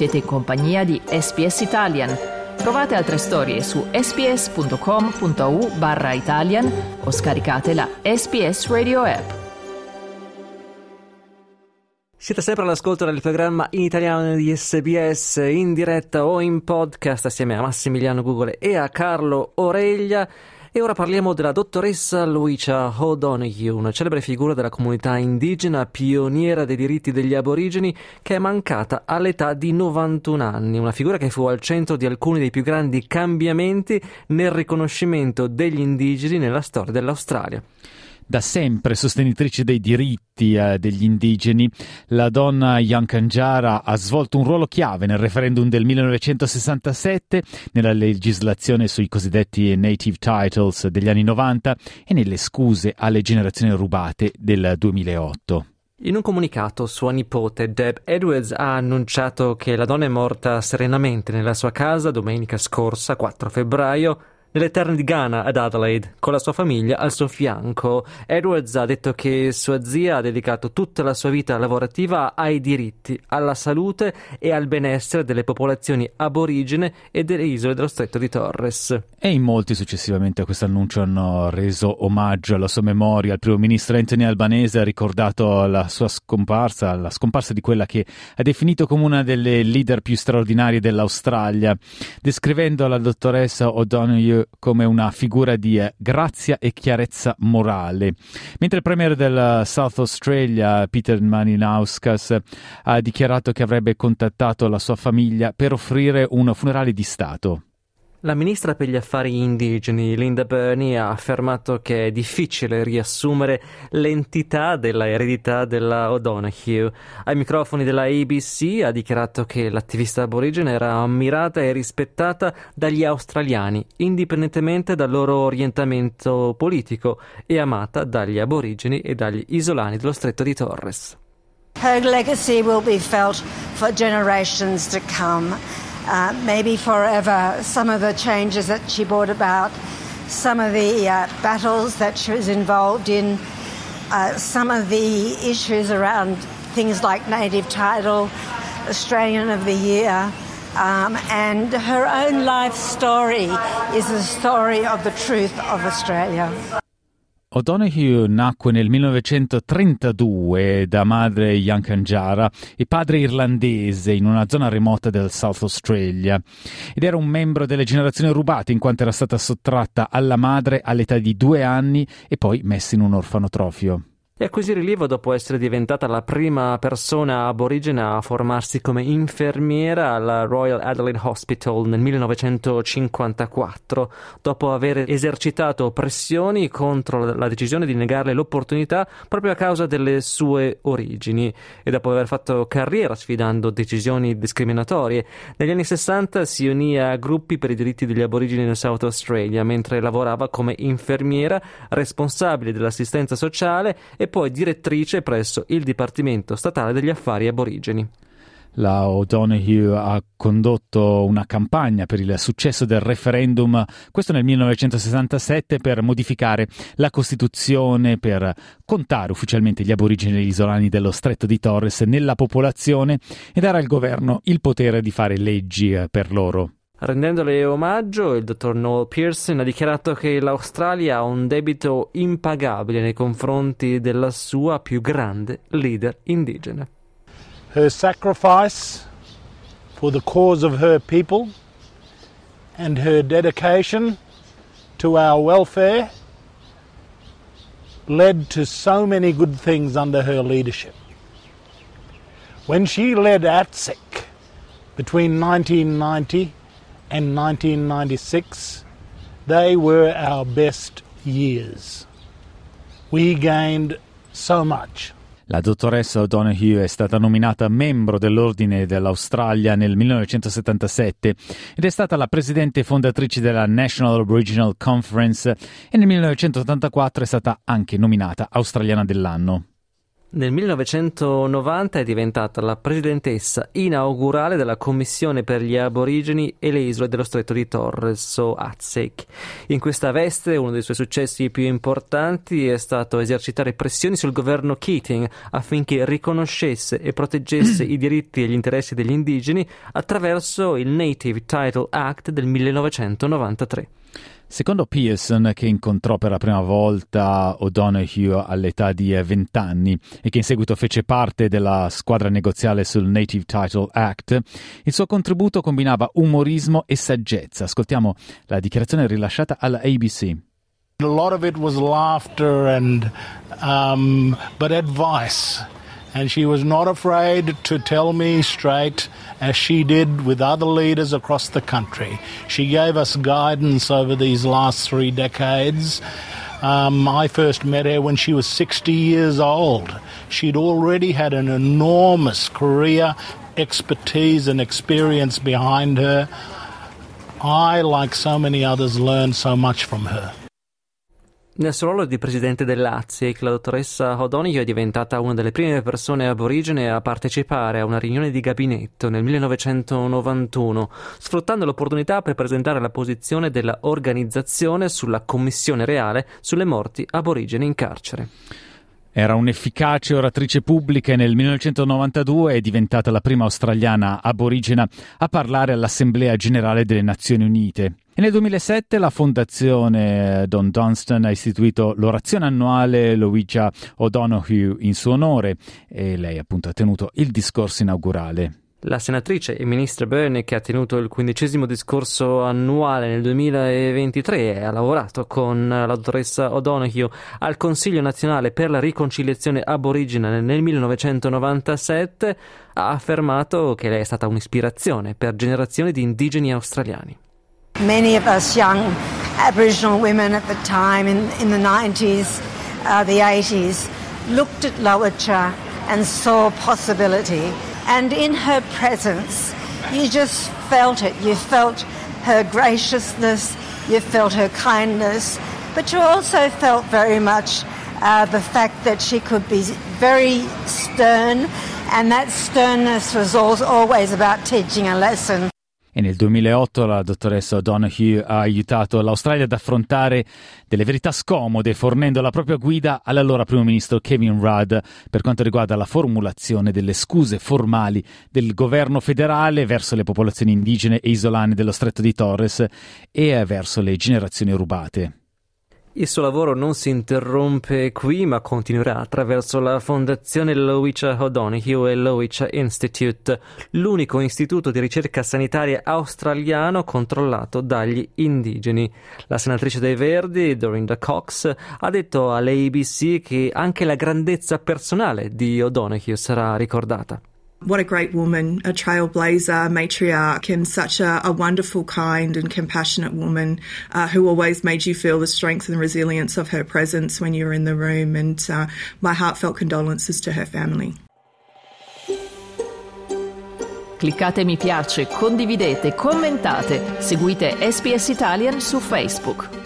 Siete in compagnia di SPS Italian. Trovate altre storie su sps.com.au barra Italian o scaricate la SPS Radio app. Siete sempre all'ascolto del programma in italiano di SBS in diretta o in podcast assieme a Massimiliano Google e a Carlo Oreglia. E ora parliamo della dottoressa Lucia O'Donoghue, una celebre figura della comunità indigena, pioniera dei diritti degli aborigeni, che è mancata all'età di 91 anni, una figura che fu al centro di alcuni dei più grandi cambiamenti nel riconoscimento degli indigeni nella storia dell'Australia da sempre sostenitrice dei diritti eh, degli indigeni, la donna Yankanjara ha svolto un ruolo chiave nel referendum del 1967, nella legislazione sui cosiddetti native titles degli anni 90 e nelle scuse alle generazioni rubate del 2008. In un comunicato, sua nipote Deb Edwards ha annunciato che la donna è morta serenamente nella sua casa domenica scorsa, 4 febbraio, nelle terre di Ghana ad Adelaide, con la sua famiglia al suo fianco. Edwards ha detto che sua zia ha dedicato tutta la sua vita lavorativa ai diritti, alla salute e al benessere delle popolazioni aborigene e delle isole dello stretto di Torres. E in molti successivamente a questo annuncio hanno reso omaggio alla sua memoria. Il primo ministro Anthony Albanese ha ricordato la sua scomparsa, la scomparsa di quella che ha definito come una delle leader più straordinarie dell'Australia, descrivendo la dottoressa O'Donoghue come una figura di eh, grazia e chiarezza morale. Mentre il premier del South Australia, Peter Maninauskas, ha dichiarato che avrebbe contattato la sua famiglia per offrire un funerale di Stato. La ministra per gli affari indigeni, Linda Burney, ha affermato che è difficile riassumere l'entità della eredità della O'Donoghue. Ai microfoni della ABC ha dichiarato che l'attivista aborigene era ammirata e rispettata dagli australiani, indipendentemente dal loro orientamento politico, e amata dagli aborigeni e dagli isolani dello stretto di Torres. Her legacy will be felt for generations to come. Uh, maybe forever, some of the changes that she brought about, some of the uh, battles that she was involved in, uh, some of the issues around things like native title, Australian of the Year. Um, and her own life story is the story of the truth of Australia. O'Donoghue nacque nel 1932 da madre Yankanjara e padre irlandese in una zona remota del South Australia. Ed era un membro delle generazioni rubate in quanto era stata sottratta alla madre all'età di due anni e poi messa in un orfanotrofio e acquisì rilievo dopo essere diventata la prima persona aborigena a formarsi come infermiera alla Royal Adelaide Hospital nel 1954, dopo aver esercitato pressioni contro la decisione di negarle l'opportunità proprio a causa delle sue origini e dopo aver fatto carriera sfidando decisioni discriminatorie. Negli anni 60 si unì a gruppi per i diritti degli aborigeni nel South Australia mentre lavorava come infermiera responsabile dell'assistenza sociale e poi direttrice presso il Dipartimento Statale degli Affari Aborigeni. La O'Donoghue ha condotto una campagna per il successo del referendum, questo nel 1967, per modificare la Costituzione, per contare ufficialmente gli aborigeni isolani dello stretto di Torres nella popolazione e dare al governo il potere di fare leggi eh, per loro. Rendendole omaggio, il dottor Noel Pearson ha dichiarato che l'Australia ha un debito impagabile nei confronti della sua più grande leader indigena. Her sacrifice for the cause of her people and her dedication to our welfare led to so many good things under her leadership. When she led ATSEC between 1990 and 1996, they were our best years. We gained so much. La dottoressa O'Donoghue è stata nominata membro dell'Ordine dell'Australia nel 1977 ed è stata la presidente fondatrice della National Aboriginal Conference e nel 1984 è stata anche nominata Australiana dell'anno. Nel 1990 è diventata la presidentessa inaugurale della Commissione per gli aborigeni e le isole dello stretto di Torres o Atsek. In questa veste uno dei suoi successi più importanti è stato esercitare pressioni sul governo Keating affinché riconoscesse e proteggesse i diritti e gli interessi degli indigeni attraverso il Native Title Act del 1993. Secondo Pearson, che incontrò per la prima volta O'Donoghue all'età di 20 anni e che in seguito fece parte della squadra negoziale sul Native Title Act, il suo contributo combinava umorismo e saggezza. Ascoltiamo la dichiarazione rilasciata alla ABC. A lot of it was laughter and um, but advice. And she was not afraid to tell me straight, as she did with other leaders across the country. She gave us guidance over these last three decades. Um, I first met her when she was 60 years old. She'd already had an enormous career, expertise, and experience behind her. I, like so many others, learned so much from her. Nel suo ruolo di presidente dell'AZIC, la dottoressa O'Donoghue è diventata una delle prime persone aborigene a partecipare a una riunione di gabinetto nel 1991, sfruttando l'opportunità per presentare la posizione della organizzazione sulla commissione reale sulle morti aborigene in carcere. Era un'efficace oratrice pubblica e nel 1992 è diventata la prima australiana aborigena a parlare all'Assemblea generale delle Nazioni Unite. E nel 2007 la fondazione Don Dunstan ha istituito l'orazione annuale Louisa O'Donoghue in suo onore e lei appunto ha tenuto il discorso inaugurale. La senatrice e ministra Byrne, che ha tenuto il quindicesimo discorso annuale nel 2023 e ha lavorato con la dottoressa O'Donoghue al Consiglio nazionale per la riconciliazione aborigena nel 1997, ha affermato che lei è stata un'ispirazione per generazioni di indigeni australiani. Many of us young Aboriginal women at the time, in, in the 90s, uh, the 80s, looked at Lowitja and saw possibility. And in her presence, you just felt it. You felt her graciousness, you felt her kindness, but you also felt very much uh, the fact that she could be very stern, and that sternness was always about teaching a lesson. E nel 2008 la dottoressa O'Donoghue ha aiutato l'Australia ad affrontare delle verità scomode fornendo la propria guida all'allora primo ministro Kevin Rudd per quanto riguarda la formulazione delle scuse formali del governo federale verso le popolazioni indigene e isolane dello stretto di Torres e verso le generazioni rubate. Il suo lavoro non si interrompe qui, ma continuerà attraverso la fondazione Lowicha O'Donoghue e Lowicha Institute, l'unico istituto di ricerca sanitaria australiano controllato dagli indigeni. La senatrice dei Verdi, Dorinda Cox, ha detto all'ABC che anche la grandezza personale di O'Donoghue sarà ricordata. What a great woman, a trailblazer, matriarch, and such a, a wonderful, kind, and compassionate woman uh, who always made you feel the strength and resilience of her presence when you were in the room. And uh, my heartfelt condolences to her family. Cliccate mi piace, condividete, commentate, seguite SPS Italian su Facebook.